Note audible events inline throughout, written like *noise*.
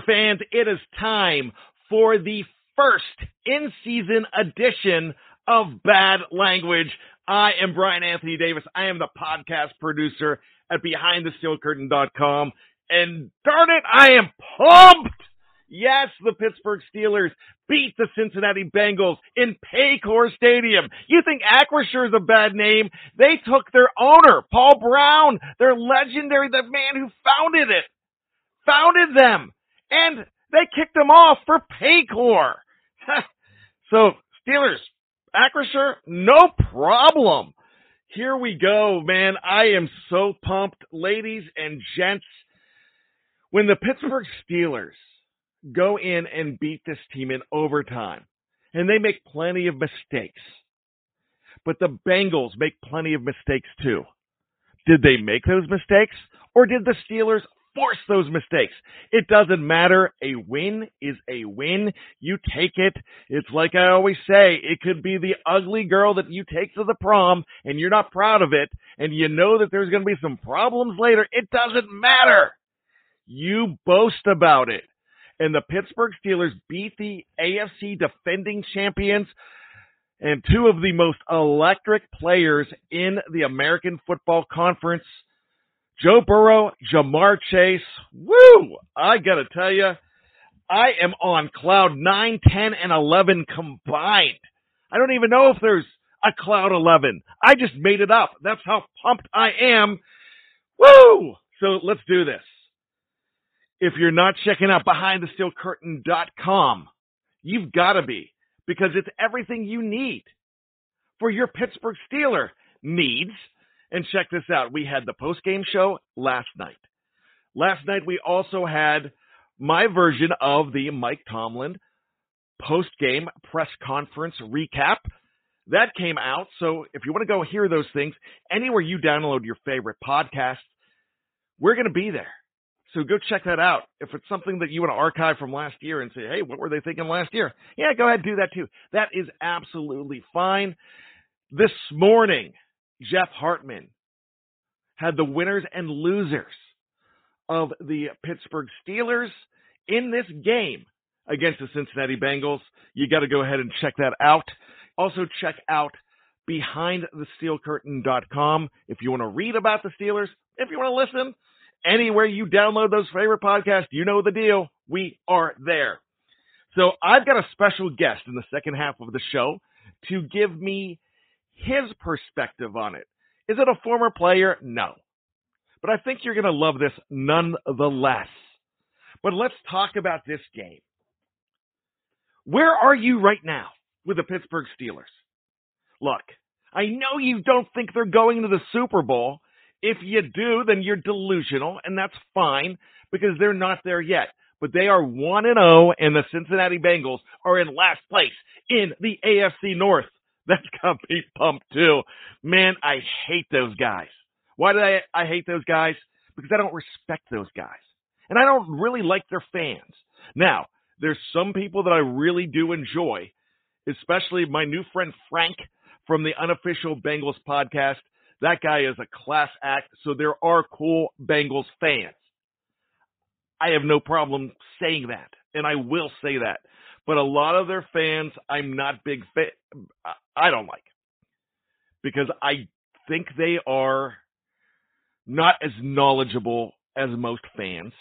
Fans, it is time for the first in-season edition of Bad Language. I am Bryan Anthony Davis. I am the podcast producer at BehindTheSteelCurtain.com. And darn it, I am pumped! Yes, the Pittsburgh Steelers beat the Cincinnati Bengals in Paycor Stadium. You think Acrisure is a bad name? They took their owner, Paul Brown, their legendary, the man who founded it, founded them, and they kicked them off for Paycor. *laughs* so, Steelers, Acrisure, no problem. Here we go, man. I am so pumped. Ladies and gents, when the Pittsburgh Steelers go in and beat this team in overtime, and they make plenty of mistakes, but the Bengals make plenty of mistakes too. Did they make those mistakes, or did the Steelers force those mistakes. It doesn't matter. A win is a win. You take it. It's like I always say, it could be the ugly girl that you take to the prom and you're not proud of it and you know that there's going to be some problems later. It doesn't matter. You boast about it. And the Pittsburgh Steelers beat the AFC defending champions and two of the most electric players in the American Football Conference – Joe Burrow, Ja'Marr Chase. Woo! I gotta tell you, I am on cloud 9, 10, and 11 combined. I don't even know if there's a cloud 11. I just made it up. That's how pumped I am. Woo! So let's do this. If you're not checking out BehindTheSteelCurtain.com, you've got to be because it's everything you need for your Pittsburgh Steeler needs and check this out. We had the post game show last night. Last night we also had my version of the Mike Tomlin post game press conference recap. That came out. So if you want to go hear those things, anywhere you download your favorite podcast, we're going to be there. So go check that out. If it's something that you want to archive from last year and say, hey, what were they thinking last year? Yeah, go ahead and do that too. That is absolutely fine. This morning, Jeff Hartman had the winners and losers of the Pittsburgh Steelers in this game against the Cincinnati Bengals. You got to go ahead and check that out. Also, check out behindthesteelcurtain.com if you want to read about the Steelers. If you want to listen, anywhere you download those favorite podcasts, you know the deal. We are there. So I've got a special guest in the second half of the show to give me his perspective on it. Is it a former player? No. But I think you're going to love this nonetheless. But let's talk about this game. Where are you right now with the Pittsburgh Steelers? Look, I know you don't think they're going to the Super Bowl. If you do, then you're delusional, and that's fine because they're not there yet. But they are 1 and 0 and the Cincinnati Bengals are in last place in the AFC North. *laughs* That's got me pumped too. Man, I hate those guys. Why do I, I hate those guys? Because I don't respect those guys. And I don't really like their fans. Now, there's some people that I really do enjoy, especially my new friend Frank from the unofficial Bengals podcast. That guy is a class act, so there are cool Bengals fans. I have no problem saying that, and I will say that but a lot of their fans I'm not big fan I don't like because I think they are not as knowledgeable as most fans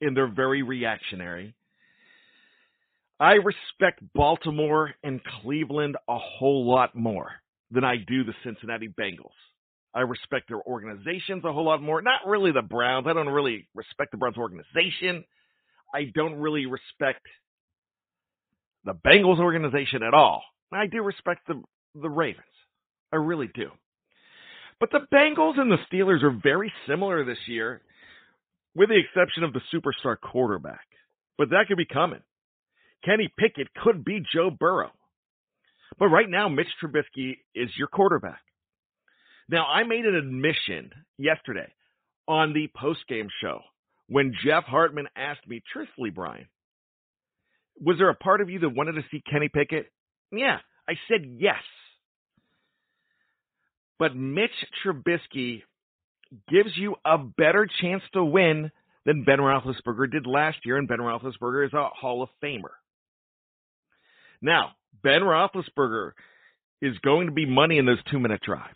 and they're very reactionary. I respect Baltimore and Cleveland a whole lot more than I do the Cincinnati Bengals. I respect their organizations a whole lot more. Not really the Browns. I don't really respect the Browns organization. I don't really respect the Bengals organization at all. I do respect the the Ravens. I really do. But the Bengals and the Steelers are very similar this year, with the exception of the superstar quarterback. But that could be coming. Kenny Pickett could be Joe Burrow. But right now, Mitch Trubisky is your quarterback. Now, I made an admission yesterday on the postgame show when Jeff Hartman asked me, truthfully, Bryan, was there a part of you that wanted to see Kenny Pickett? Yeah, I said yes. But Mitch Trubisky gives you a better chance to win than Ben Roethlisberger did last year, and Ben Roethlisberger is a Hall of Famer. Now, Ben Roethlisberger is going to be money in those two minute drives.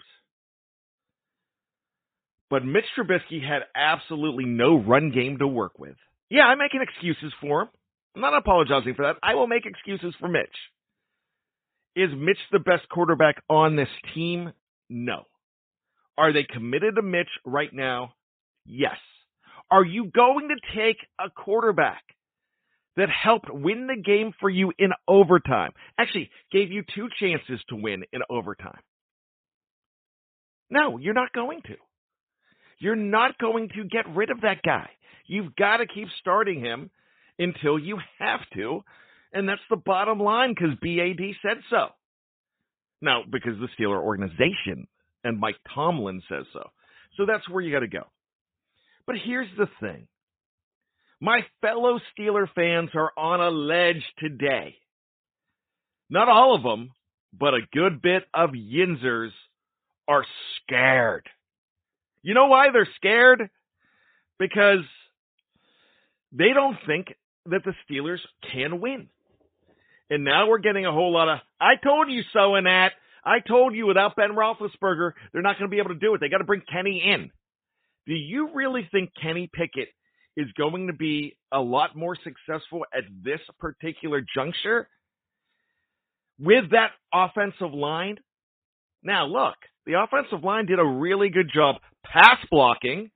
But Mitch Trubisky had absolutely no run game to work with. Yeah, I'm making excuses for him. I'm not apologizing for that. I will make excuses for Mitch. Is Mitch the best quarterback on this team? No. Are they committed to Mitch right now? Yes. Are you going to take a quarterback that helped win the game for you in overtime? Actually, gave you two chances to win in overtime. No, you're not going to. You're not going to get rid of that guy. You've got to keep starting him until you have to. And that's the bottom line because BAD said so. Now, because the Steeler organization and Mike Tomlin says so. So that's where you got to go. But here's the thing my fellow Steeler fans are on a ledge today. Not all of them, but a good bit of Yinzers are scared. You know why they're scared? Because they don't think that the Steelers can win. And now we're getting a whole lot of, I told you so in that. I told you without Ben Roethlisberger, they're not going to be able to do it. They got to bring Kenny in. Do you really think Kenny Pickett is going to be a lot more successful at this particular juncture with that offensive line? Now, look, the offensive line did a really good job pass blocking,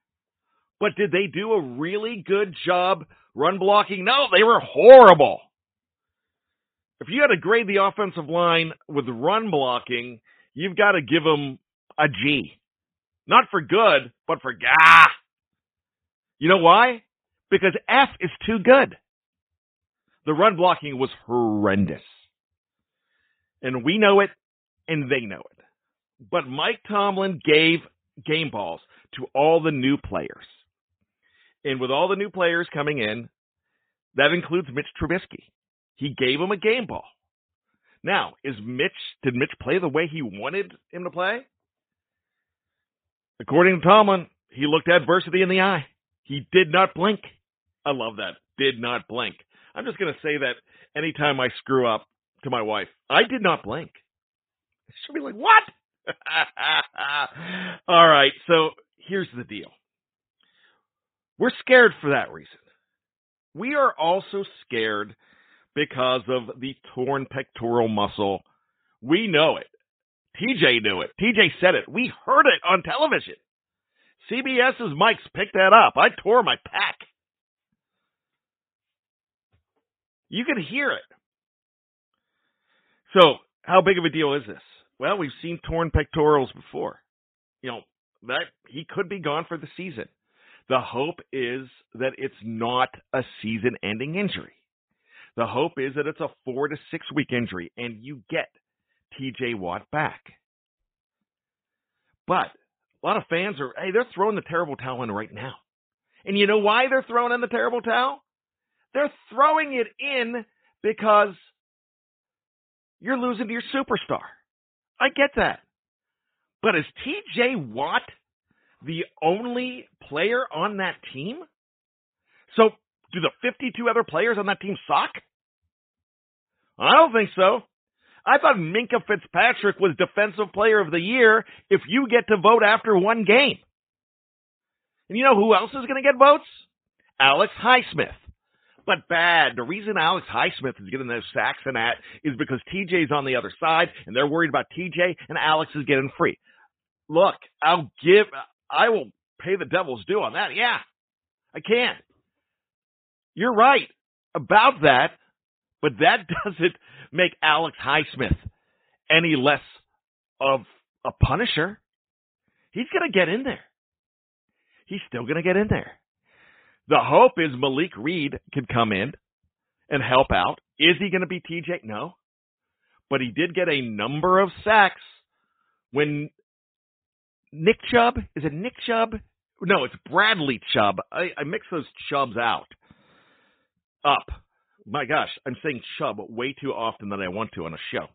but did they do a really good job run blocking? No, they were horrible. If you had to grade the offensive line with run blocking, you've got to give them a G. Not for good, but for gah. You know why? Because F is too good. The run blocking was horrendous. And we know it, and they know it. But Mike Tomlin gave game balls to all the new players. And with all the new players coming in, that includes Mitch Trubisky. He gave him a game ball. Now, is Mitch did Mitch play the way he wanted him to play? According to Tomlin, he looked adversity in the eye. He did not blink. I love that. Did not blink. I'm just going to say that anytime I screw up to my wife, I did not blink. She'll be like, what? *laughs* All right. So here's the deal. We're scared for that reason. We are also scared because of the torn pectoral muscle. We know it. TJ knew it. TJ said it. We heard it on television. CBS's mics picked that up. I tore my pack. You could hear it. So, how big of a deal is this? Well, we've seen torn pectorals before. You know, that he could be gone for the season. The hope is that it's not a season ending injury. The hope is that it's a four to six week injury and you get TJ Watt back. But a lot of fans are, hey, they're throwing the terrible towel in right now. And you know why they're throwing in the terrible towel? They're throwing it in because you're losing to your superstar. I get that. But is TJ Watt the only player on that team? So do the 52 other players on that team suck? I don't think so. I thought Minkah Fitzpatrick was Defensive Player of the Year if you get to vote after one game. And you know who else is going to get votes? Alex Highsmith. But bad. The reason Alex Highsmith is getting those sacks and that is because TJ's on the other side and they're worried about TJ and Alex is getting free. Look, I'll give, I will pay the devil's due on that. Yeah, I can. You're right about that, but that *laughs* doesn't make Alex Highsmith any less of a punisher. He's going to get in there. He's still going to get in there. The hope is Malik Reed can come in and help out. Is he going to be TJ? No. But he did get a number of sacks when Nick Chubb, is it Nick Chubb? No, it's Bradley Chubb. I, I mix those Chubbs out. Up. My gosh, I'm saying Chubb way too often than I want to on a show.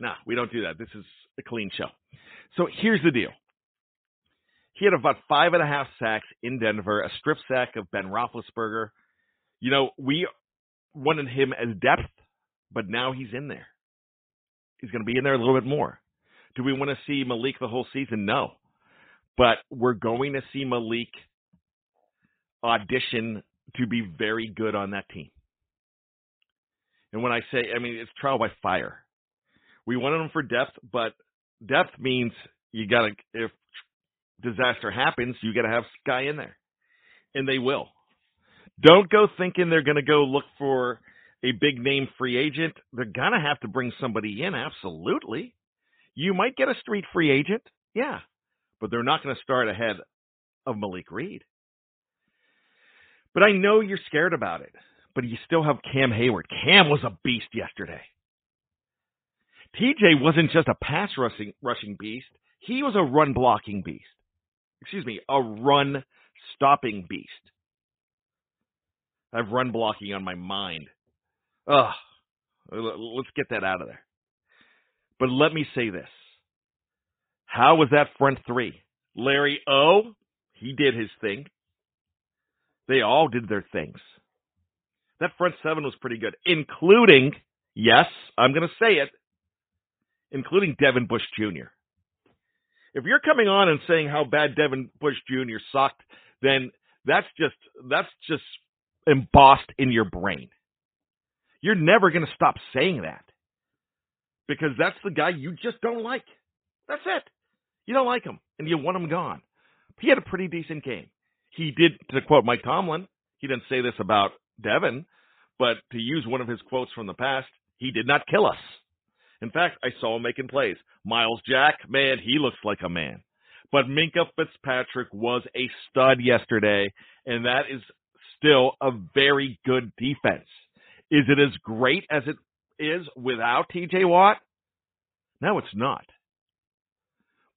Nah, we don't do that. This is a clean show. So here's the deal. He had about five and a half sacks in Denver, a strip sack of Ben Roethlisberger. You know, we wanted him as depth, but now he's in there. He's going to be in there a little bit more. Do we want to see Malik the whole season? No. But we're going to see Malik audition to be very good on that team. And when I say, I mean, it's trial by fire. We wanted him for depth, but depth means you got to, if disaster happens, you got to have Sky in there. And they will. Don't go thinking they're going to go look for a big name free agent. They're going to have to bring somebody in, absolutely. You might get a street free agent, yeah, but they're not going to start ahead of Malik Reed. But I know you're scared about it, but you still have Cam Hayward. Cam was a beast yesterday. TJ wasn't just a pass rushing, rushing beast, he was a run blocking beast. Excuse me, a run stopping beast. I have run blocking on my mind. Ugh. Let's get that out of there. But let me say this. How was that front three? Larry O, he did his thing. They all did their things. That front seven was pretty good, including, yes, I'm going to say it, including Devin Bush Jr. If you're coming on and saying how bad Devin Bush Jr. sucked, then that's just that's just embossed in your brain. You're never going to stop saying that because that's the guy you just don't like. That's it. You don't like him and you want him gone. He had a pretty decent game. He did, to quote Mike Tomlin, he didn't say this about Devin, but to use one of his quotes from the past, he did not kill us. In fact, I saw him making plays. Myles Jack, man, he looks like a man. But Minkah Fitzpatrick was a stud yesterday, and that is still a very good defense. Is it as great as it is without TJ Watt? No, it's not.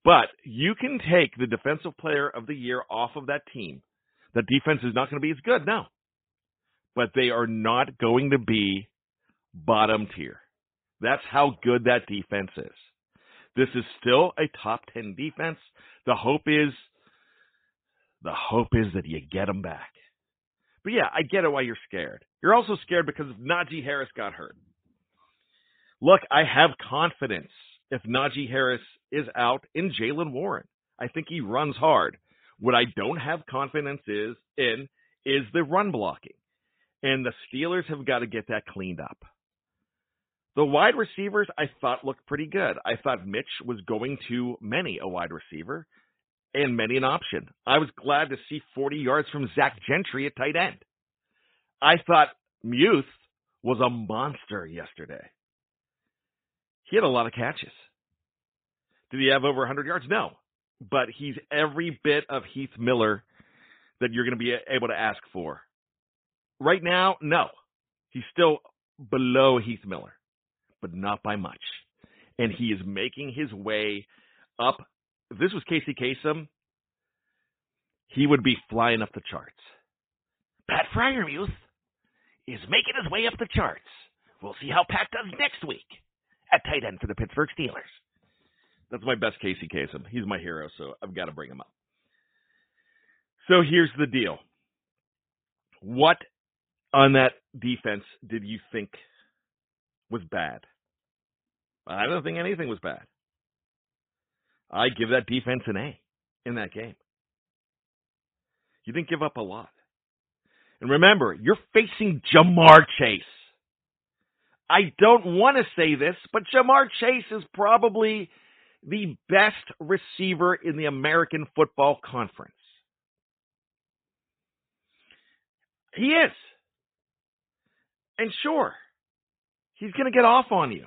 But you can take the defensive player of the year off of that team. The defense is not going to be as good, no. But they are not going to be bottom tier. That's how good that defense is. This is still a top 10 defense. The hope is the hope is that you get them back. But yeah, I get it why you're scared. You're also scared because Najee Harris got hurt. Look, I have confidence if Najee Harris is out in Jaylen Warren. I think he runs hard. What I don't have confidence is in is the run blocking. And the Steelers have got to get that cleaned up. The wide receivers I thought looked pretty good. I thought Mitch was going to many a wide receiver and many an option. I was glad to see 40 yards from Zach Gentry at tight end. I thought Muth was a monster yesterday. He had a lot of catches. Did he have over 100 yards? No. But he's every bit of Heath Miller that you're going to be able to ask for. Right now, no. He's still below Heath Miller, but not by much. And he is making his way up. If this was Casey Kasem, he would be flying up the charts. Pat Freiermuth is making his way up the charts. We'll see how Pat does next week at tight end for the Pittsburgh Steelers. That's my best Casey Kasem. He's my hero, so I've got to bring him up. So here's the deal. What on that defense did you think was bad? I don't think anything was bad. I give that defense an A in that game. You didn't give up a lot. And remember, you're facing Ja'Marr Chase. I don't want to say this, but Ja'Marr Chase is probably the best receiver in the American Football Conference. He is. And sure, he's going to get off on you.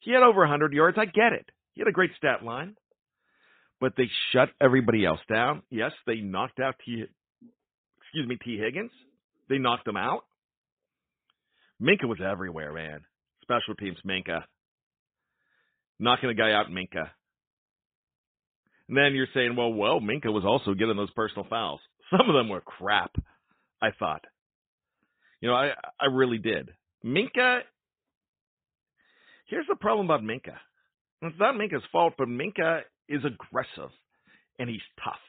He had over 100 yards. I get it. He had a great stat line. But they shut everybody else down. Yes, they knocked out T. Excuse me, Tee Higgins. They knocked him out. Minkah was everywhere, man. Special teams, Knocking a guy out, Minkah. And then you're saying, well, well, Minkah was also getting those personal fouls. *laughs* Some of them were crap, I thought. You know, I I really did. Minkah. Here's the problem about Minkah. It's not Minkah's fault, but Minkah is aggressive, and he's tough.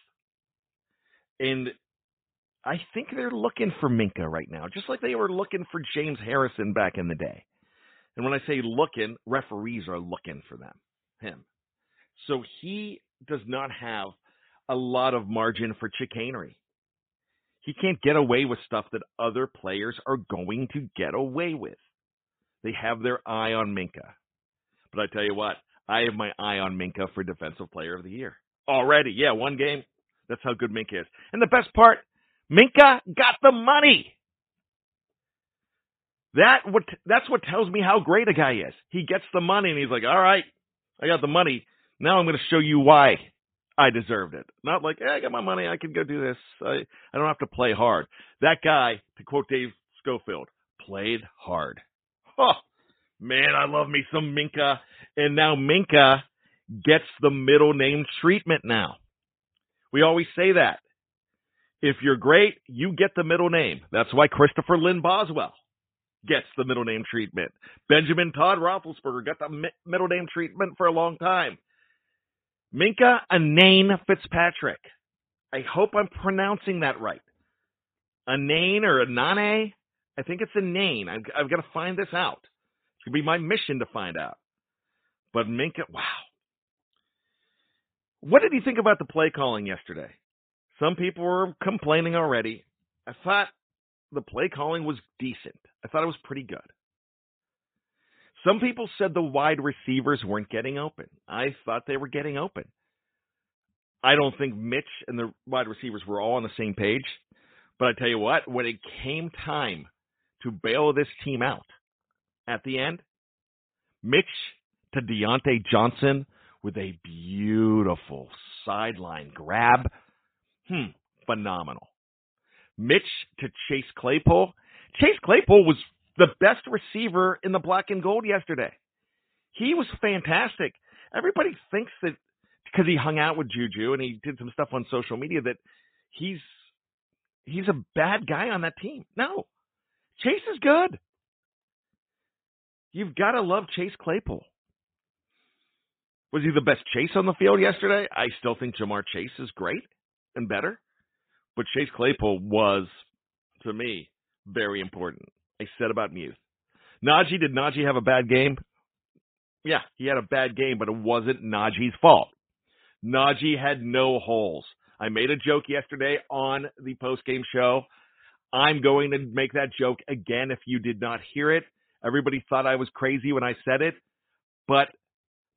And I think they're looking for Minkah right now, just like they were looking for James Harrison back in the day. And when I say looking, referees are looking for them, him. So he does not have a lot of margin for chicanery. He can't get away with stuff that other players are going to get away with. They have their eye on Minkah. But I tell you what, I have my eye on Minkah for Defensive Player of the Year. Already. Yeah, one game. That's how good Minkah is. And the best part, Minkah got the money. That what that's what tells me how great a guy is. He gets the money and he's like, "All right, I got the money. Now I'm going to show you why I deserved it." Not like, hey, "I got my money. I can go do this. I I don't have to play hard." That guy, to quote Dave Schofield, played hard. Oh, man, I love me some Minkah. And now Minkah gets the middle name treatment now. We always say that. If you're great, you get the middle name. That's why Christopher Lynn Boswell gets the middle name treatment. Benjamin Todd Roethlisberger got the middle name treatment for a long time. Minkah Anane Fitzpatrick. I hope I'm pronouncing that right. Anane or Anane? I think it's Anane. I've, I've got to find this out. It's going to be my mission to find out. But Minkah, wow. What did you think about the play calling yesterday? Some people were complaining already. I thought the play calling was decent. I thought it was pretty good. Some people said the wide receivers weren't getting open. I thought they were getting open. I don't think Mitch and the wide receivers were all on the same page. But I tell you what, when it came time to bail this team out at the end, Mitch to Diontae Johnson with a beautiful sideline grab Hmm, phenomenal. Mitch to Chase Claypool. Chase Claypool was the best receiver in the black and gold yesterday. He was fantastic. Everybody thinks that because he hung out with Juju and he did some stuff on social media that he's he's a bad guy on that team. No. Chase is good. You've got to love Chase Claypool. Was he the best chase on the field yesterday? I still think Ja'Marr Chase is great and better. But Chase Claypool was, to me, very important. I said about Muth. Najee, did Najee have a bad game? Yeah, he had a bad game, but it wasn't Najee's fault. Najee had no holes. I made a joke yesterday on the post-game show. I'm going to make that joke again if you did not hear it. Everybody thought I was crazy when I said it, but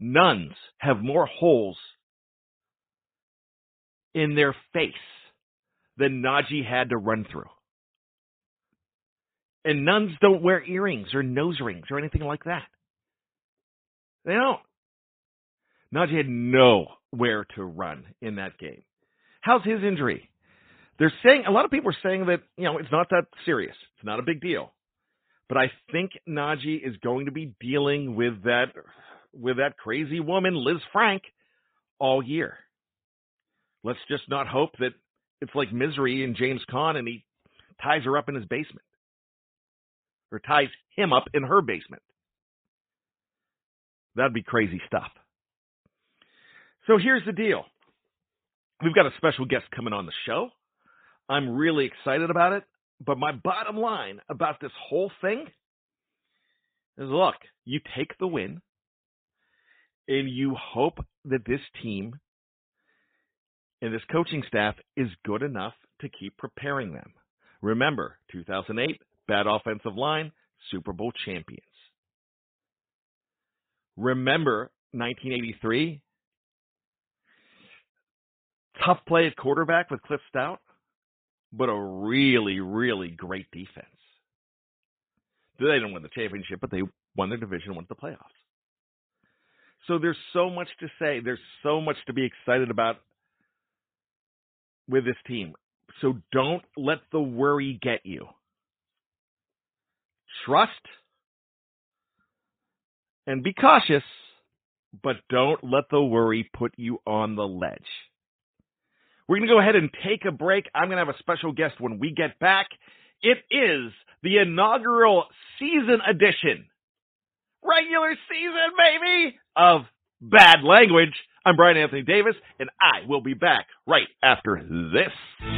nuns have more holes in their face than Najee had to run through. And nuns don't wear earrings or nose rings or anything like that. They don't. Najee had nowhere to run in that game. How's his injury? They're saying a lot of people are saying that you know it's not that serious. It's not a big deal. But I think Najee is going to be dealing with that with that crazy woman Liz Frank all year. Let's just not hope that it's like misery in James Caan and he ties her up in his basement or ties him up in her basement. That'd be crazy stuff. So here's the deal. We've got a special guest coming on the show. I'm really excited about it. But my bottom line about this whole thing is look, you take the win and you hope that this team and this coaching staff is good enough to keep preparing them. Remember, 2008, bad offensive line, Super Bowl champions. Remember 1983, tough play at quarterback with Cliff Stoudt, but a really, really great defense. They didn't win the championship, but they won their division, went to the playoffs. So there's so much to say. There's so much to be excited about with this team. So don't let the worry get you. Trust and be cautious, but don't let the worry put you on the ledge. We're going to go ahead and take a break. I'm going to have a special guest when we get back. It is the inaugural season edition, regular season, baby, of Bad Language. I'm Bryan Anthony Davis, and I will be back right after this. Oh,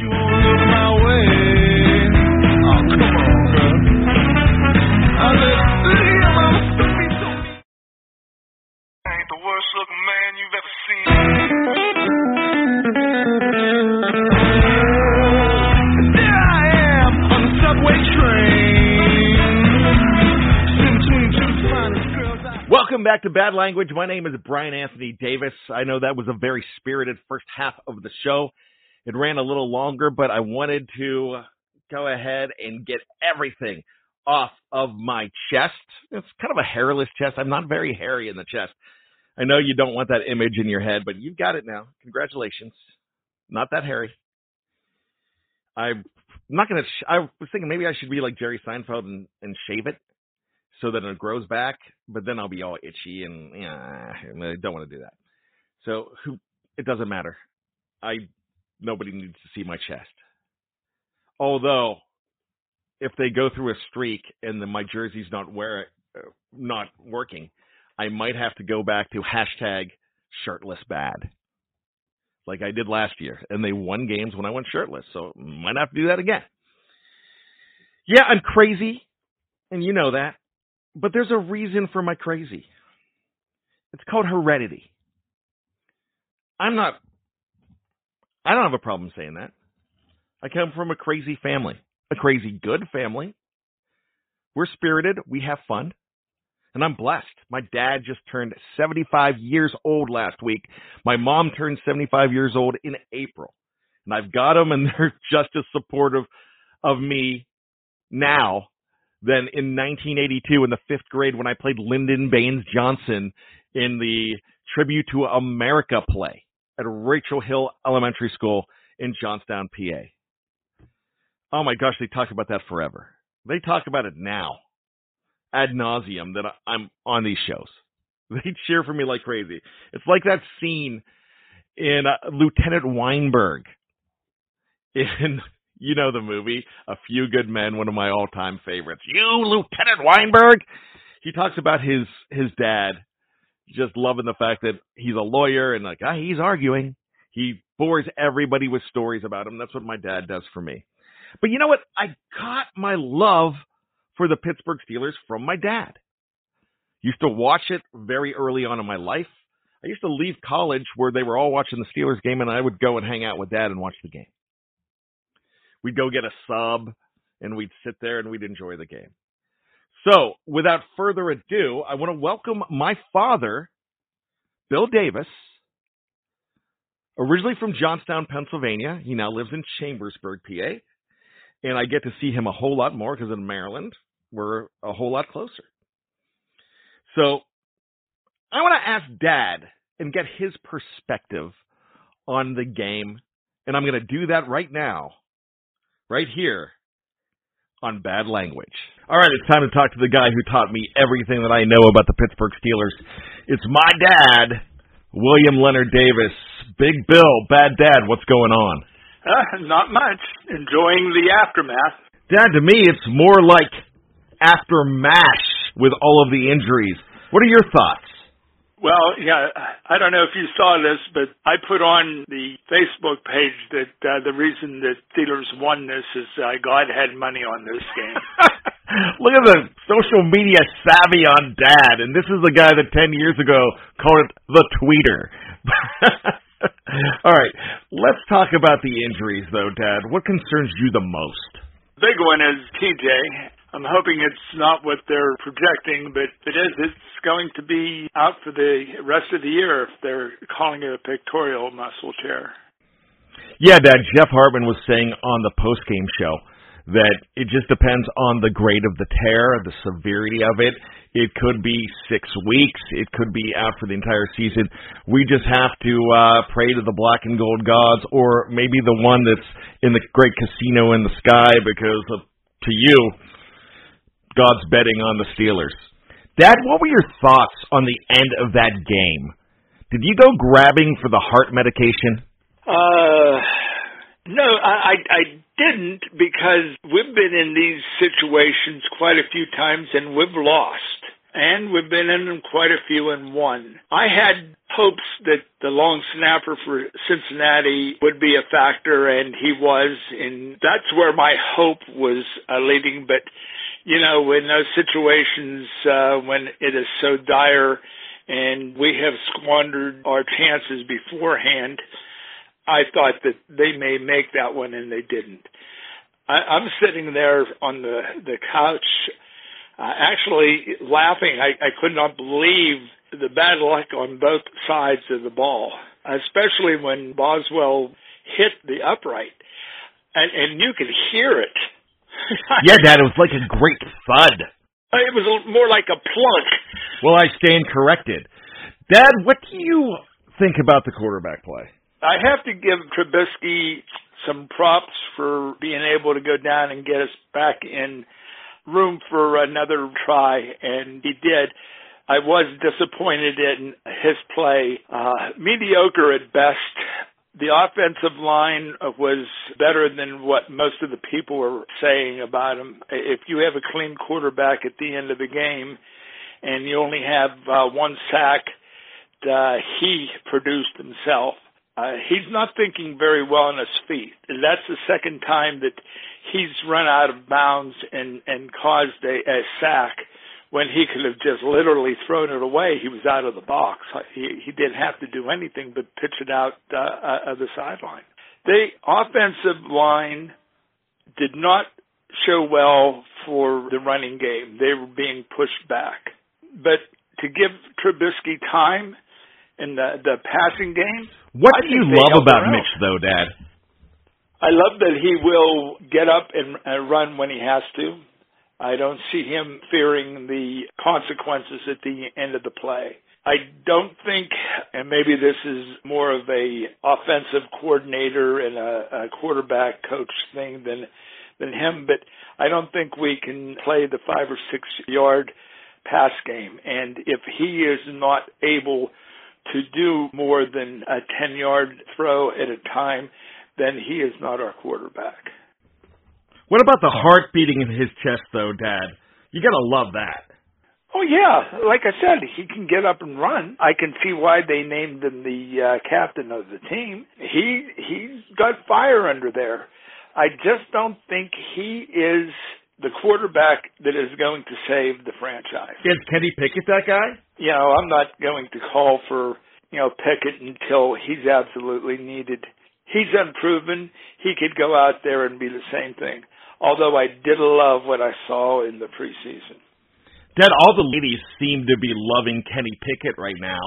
ain't the worst looking man you've ever seen. Welcome back to Bad Language. My name is Bryan Anthony Davis. I know that was a very spirited first half of the show. It ran a little longer, but I wanted to go ahead and get everything off of my chest. It's kind of a hairless chest. I'm not very hairy in the chest. I know you don't want that image in your head, but you've got it now. Congratulations. Not that hairy. I'm not going to, sh- I was thinking maybe I should be like Jerry Seinfeld and, and shave it so that it grows back, but then I'll be all itchy and yeah, and I don't want to do that. So who it doesn't matter. I nobody needs to see my chest. Although if they go through a streak and then my jersey's not wear uh, not working, I might have to go back to hashtag shirtless bad. Like I did last year. And they won games when I went shirtless. So might have to do that again. Yeah, I'm crazy. And you know that. But there's a reason for my crazy. It's called heredity. I'm not, I don't have a problem saying that. I come from a crazy family, a crazy good family. We're spirited, we have fun, and I'm blessed. My dad just turned 75 years old last week. My mom turned 75 years old in April. And I've got them, and *laughs* they're just as supportive of me now than in 1982 in the fifth grade when I played Lyndon Baines Johnson in the Tribute to America play at Rachel Hill Elementary School in Johnstown, PA. Oh my gosh, they talk about that forever. They talk about it now, ad nauseum, that I'm on these shows. *laughs* They cheer for me like crazy. It's like that scene in uh, Lieutenant Weinberg in you know the movie, A Few Good Men, one of my all-time favorites. You, Lieutenant Weinberg. He talks about his his dad just loving the fact that he's a lawyer and like ah, he's arguing. He bores everybody with stories about him. That's what my dad does for me. But you know what? I got my love for the Pittsburgh Steelers from my dad. Used to watch it very early on in my life. I used to leave college where they were all watching the Steelers game, and I would go and hang out with dad and watch the game. We'd go get a sub, and we'd sit there and we'd enjoy the game. So, without further ado, I want to welcome my father, Bill Davis, originally from Johnstown, Pennsylvania. He now lives in Chambersburg, PA. And I get to see him a whole lot more because in Maryland, we're a whole lot closer. So, I want to ask Dad and get his perspective on the game. And I'm going to do that right now, right here on Bad Language. All right, it's time to talk to the guy who taught me everything that I know about the Pittsburgh Steelers. It's my dad, William Leonard Davis. Big Bill, Bad Dad, what's going on? Uh, not much. Enjoying the aftermath. Dad, to me, it's more like after MASH with all of the injuries. What are your thoughts? Well, yeah, I don't know if you saw this, but I put on the Facebook page that uh, the reason that Steelers won this is uh, God had money on this game. *laughs* Look at the social media savvy on Dad, and this is the guy that 10 years ago called it the tweeter. *laughs* All right, let's talk about the injuries, though, Dad. What concerns you the most? Big one is TJ. I'm hoping it's not what they're projecting, but it is, it's going to be out for the rest of the year if they're calling it a pectoral muscle tear. Yeah, Dad, Jeff Hartman was saying on the post-game show that it just depends on the grade of the tear, the severity of it. It could be six weeks. It could be out for the entire season. We just have to uh, pray to the black and gold gods, or maybe the one that's in the great casino in the sky, because of, to you, God's betting on the Steelers. Dad, what were your thoughts on the end of that game? Did you go grabbing for the heart medication? Uh, no, I, I, didn't because we've been in these situations quite a few times and we've lost. and we've been in quite a few and won. I had hopes that the long snapper for Cincinnati would be a factor, and he was, and that's where my hope was uh, leading. But you know, in those situations uh, when it is so dire and we have squandered our chances beforehand, I thought that they may make that one, and they didn't. I, I'm sitting there on the the couch uh, actually laughing. I, I could not believe the bad luck on both sides of the ball, especially when Boswell hit the upright, and, and you could hear it. *laughs* yeah, Dad, it was like a great thud. It was more like a plunk. Well, I stand corrected. Dad, what do you think about the quarterback play? I have to give Trubisky some props for being able to go down and get us back in room for another try, and he did. I was disappointed in his play. Uh, mediocre at best. The offensive line was better than what most of the people were saying about him. If you have a clean quarterback at the end of the game and you only have uh, one sack, uh, he produced himself. Uh, he's not thinking very well on his feet. That's the second time that he's run out of bounds and and caused a, a sack when he could have just literally thrown it away. He was out of the box. He he didn't have to do anything but pitch it out uh, uh, of the sideline. The offensive line did not show well for the running game. They were being pushed back. But to give Trubisky time in the the passing game. What I do you love about. Mitch, though, Dad? I love that he will get up and uh, run when he has to. I don't see him fearing the consequences at the end of the play. I don't think, and maybe this is more of a offensive coordinator and a, a quarterback coach thing than than him, but I don't think we can play the five or six yard pass game. And if he is not able to do more than a ten yard throw at a time, then he is not our quarterback. What about the heart beating in his chest, though, Dad? You gotta love that. Oh yeah, like I said, he can get up and run. I can see why they named him the uh, captain of the team. He he's got fire under there. I just don't think he is the quarterback that is going to save the franchise. Is Kenny Pickett that guy? You know, I'm not going to call for you know Pickett until he's absolutely needed. He's unproven. He could go out there and be the same thing. Although I did love what I saw in the preseason. Dad, all the ladies seem to be loving Kenny Pickett right now.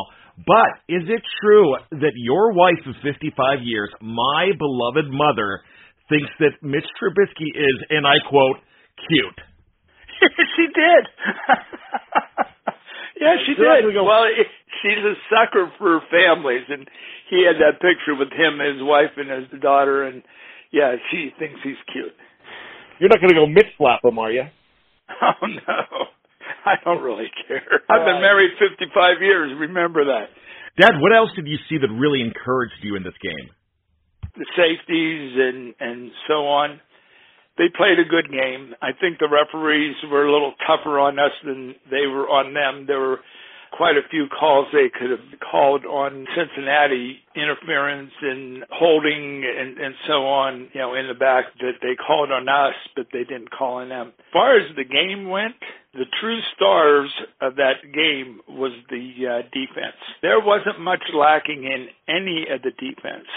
But is it true that your wife of 55 years, my beloved mother, thinks that Mitch Trubisky is, and I quote, cute? *laughs* she did. *laughs* yeah, she did. Well, it, she's a sucker for families, and he had that picture with him, his wife, and his daughter, and yeah, she thinks he's cute. You're not going to go Mitch slap him, are you? *laughs* Oh no, I don't really care. I've been married 55 years. Remember that. Dad, what else did you see that really encouraged you in this game? the safeties and and so on. They played a good game. I think the referees were a little tougher on us than they were on them. There were quite a few calls they could have called on Cincinnati interference and holding and, and so on, you know, in the back that they called on us, but they didn't call on them. As far as the game went, the true stars of that game was the uh, defense. There wasn't much lacking in any of the defense.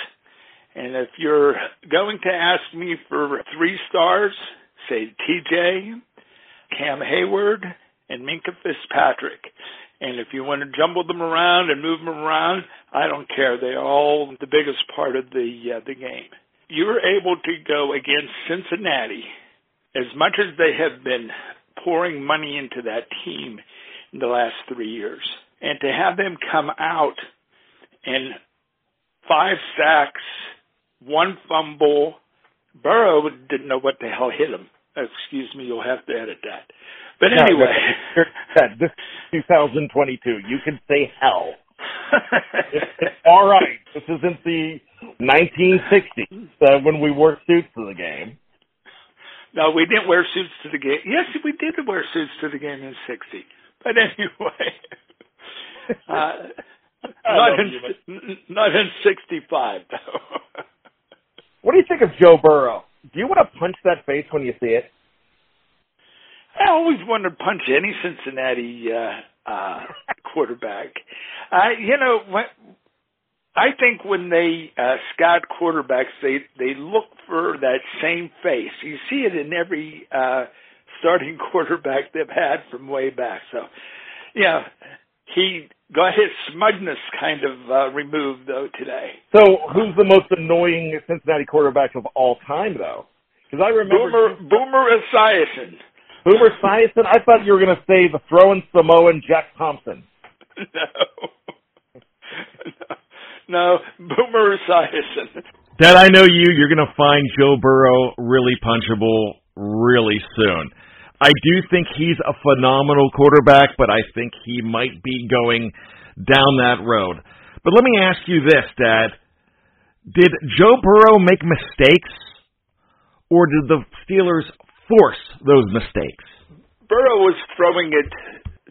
And if you're going to ask me for three stars, say TJ, Cam Hayward, and Minkah Fitzpatrick. And if you want to jumble them around and move them around, I don't care. They're all the biggest part of the uh, the game. You were able to go against Cincinnati as much as they have been pouring money into that team in the last three years, and to have them come out and five sacks, one fumble. Burrow didn't know what the hell hit him. Excuse me, you'll have to edit that. But anyway, this is 2022. You can say hell. It's, *laughs* it's all right. This isn't the 1960s uh, when we wore suits to the game. no, we didn't wear suits to the game. Yes, we did wear suits to the game in '60. But anyway, *laughs* uh, not in not in '65 though. What do you think of Joe Burrow? Do you want to punch that face when you see it? I always wanted to punch any Cincinnati uh, uh, *laughs* quarterback. Uh, you know, when, I think when they uh, scout quarterbacks, they they look for that same face. You see it in every uh, starting *laughs* quarterback they've had from way back. So, yeah, he got his smugness kind of uh, removed though today. So, who's the most annoying Cincinnati quarterback of all time, though? Because I remember Boomer Boomer Esiason. Boomer Esiason. I thought you were going to say the throwing Samoan Jack Thompson. No. *laughs* no, Boomer Esiason. Dad, I know you. You're going to find Joe Burrow really punchable really soon. I do think he's a phenomenal quarterback, but I think he might be going down that road. But let me ask you this, Dad. Did Joe Burrow make mistakes, or did the Steelers force those mistakes? Burrow was throwing it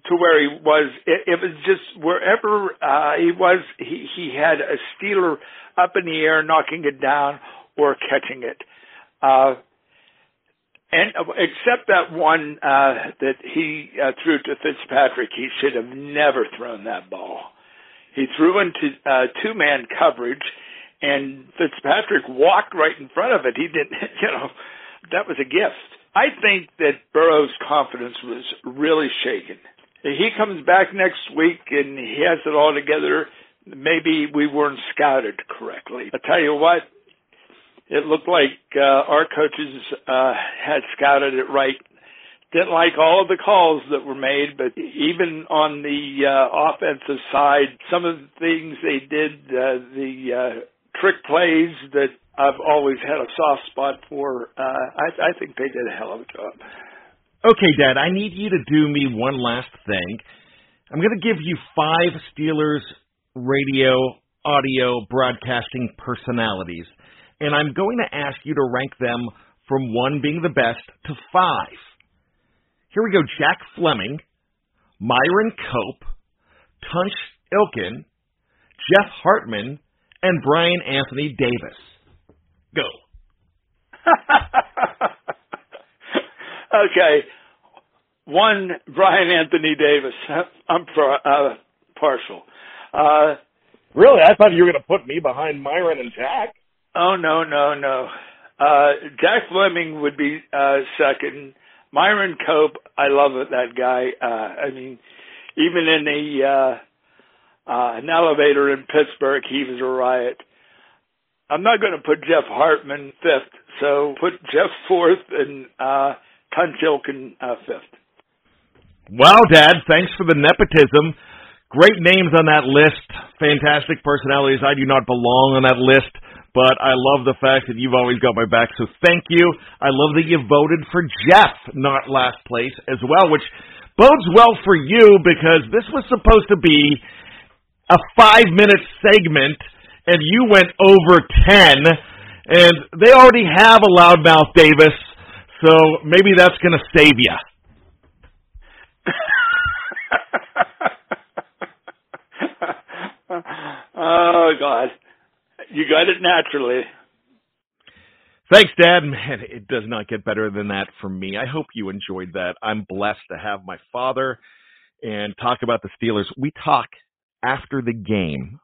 to where he was. It, it was just wherever uh, he was, he, he had a Steeler up in the air, knocking it down or catching it. Uh, and uh, except that one uh, that he uh, threw to Fitzpatrick, he should have never thrown that ball. He threw into uh, two-man coverage, and Fitzpatrick walked right in front of it. He didn't, *laughs* you know, that was a gift. I think that Burrow's confidence was really shaken. He comes back next week and he has it all together. Maybe we weren't scouted correctly. I tell you what, it looked like uh, our coaches uh, had scouted it right. Didn't like all of the calls that were made, but even on the uh, offensive side, some of the things they did, uh, the uh, trick plays that I've always had a soft spot for, uh, I, I think they did a hell of a job. Okay, Dad, I need you to do me one last thing. I'm going to give you five Steelers radio, audio, broadcasting personalities, and I'm going to ask you to rank them from one being the best to five. Here we go Jack Fleming, Myron Cope, Tunch Ilkin, Jeff Hartman, and Bryan Anthony Davis. Go. *laughs* okay. One, Bryan Anthony Davis. *laughs* I'm for, uh, partial. Uh, Really? I thought you were going to put me behind Myron and Jack. oh no, no, no. Uh, Jack Fleming would be, uh, second. Myron Cope, I love it, that guy. Uh, I mean, even in the, uh, uh, an elevator in Pittsburgh, he was a riot. I'm not going to put Jeff Hartman fifth, so put Jeff fourth and, uh, uh, fifth. Wow, Dad, thanks for the nepotism. Great names on that list. Fantastic personalities. I do not belong on that list, but I love the fact that you've always got my back, so thank you. I love that you voted for Jeff, not last place as well, which bodes well for you because this was supposed to be a five minute segment and you went over 10 and they already have a loudmouth Davis, so maybe that's going to save you. *laughs* oh God, you got it naturally. Thanks, Dad. Man, it does not get better than that for me. I hope you enjoyed that. I'm blessed to have my father and talk about the Steelers. We talk after the game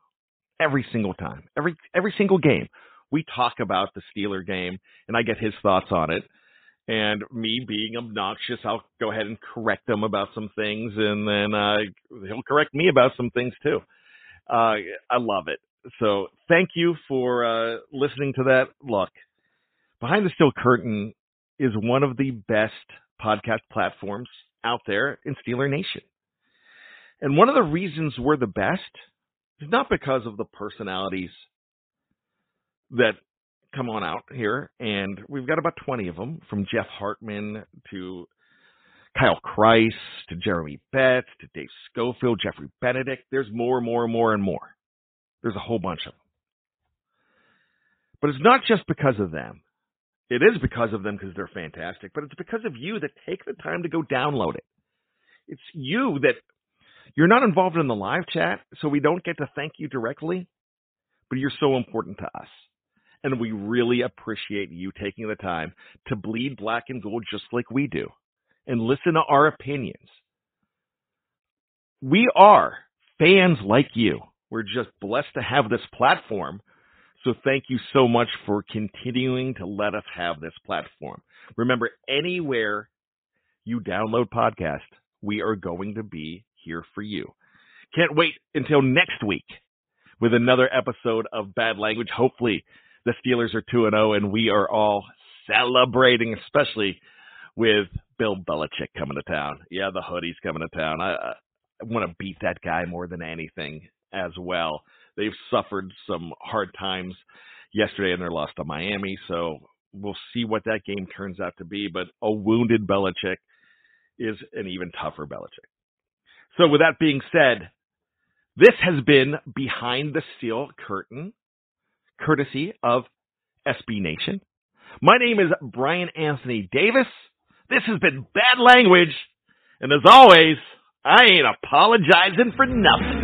every single time. Every every single game. We talk about the Steeler game and I get his thoughts on it. And me being obnoxious, I'll go ahead and correct him about some things and then uh he'll correct me about some things too. Uh I love it. So thank you for uh listening to that. Look, Behind the Steel Curtain is one of the best podcast platforms out there in Steeler Nation. And one of the reasons we're the best not because of the personalities that come on out here, and we've got about 20 of them, from Jeff Hartman to Kyle Kreis to Jeremy Betts to Dave Schofield, Jeffrey Benedict. There's more, and more, and more, and more. There's a whole bunch of them. But it's not just because of them. It is because of them because they're fantastic, but it's because of you that take the time to go download it. it's you that you're not involved in the live chat, so we don't get to thank you directly, but you're so important to us. And we really appreciate you taking the time to bleed black and gold just like we do and listen to our opinions. We are fans like you. We're just blessed to have this platform. So thank you so much for continuing to let us have this platform. Remember, anywhere you download podcast, we are going to be here for you. Can't wait until next week with another episode of Bad Language. Hopefully, the Steelers are 2 0 and we are all celebrating, especially with Bill Belichick coming to town. Yeah, the hoodie's coming to town. I, I want to beat that guy more than anything as well. They've suffered some hard times yesterday in their loss to Miami, so we'll see what that game turns out to be. But a wounded Belichick is an even tougher Belichick. So, with that being said, this has been Behind the Steel Curtain, courtesy of SB Nation. My name is Bryan Anthony Davis. This has been Bad Language. And as always, I ain't apologizing for nothing.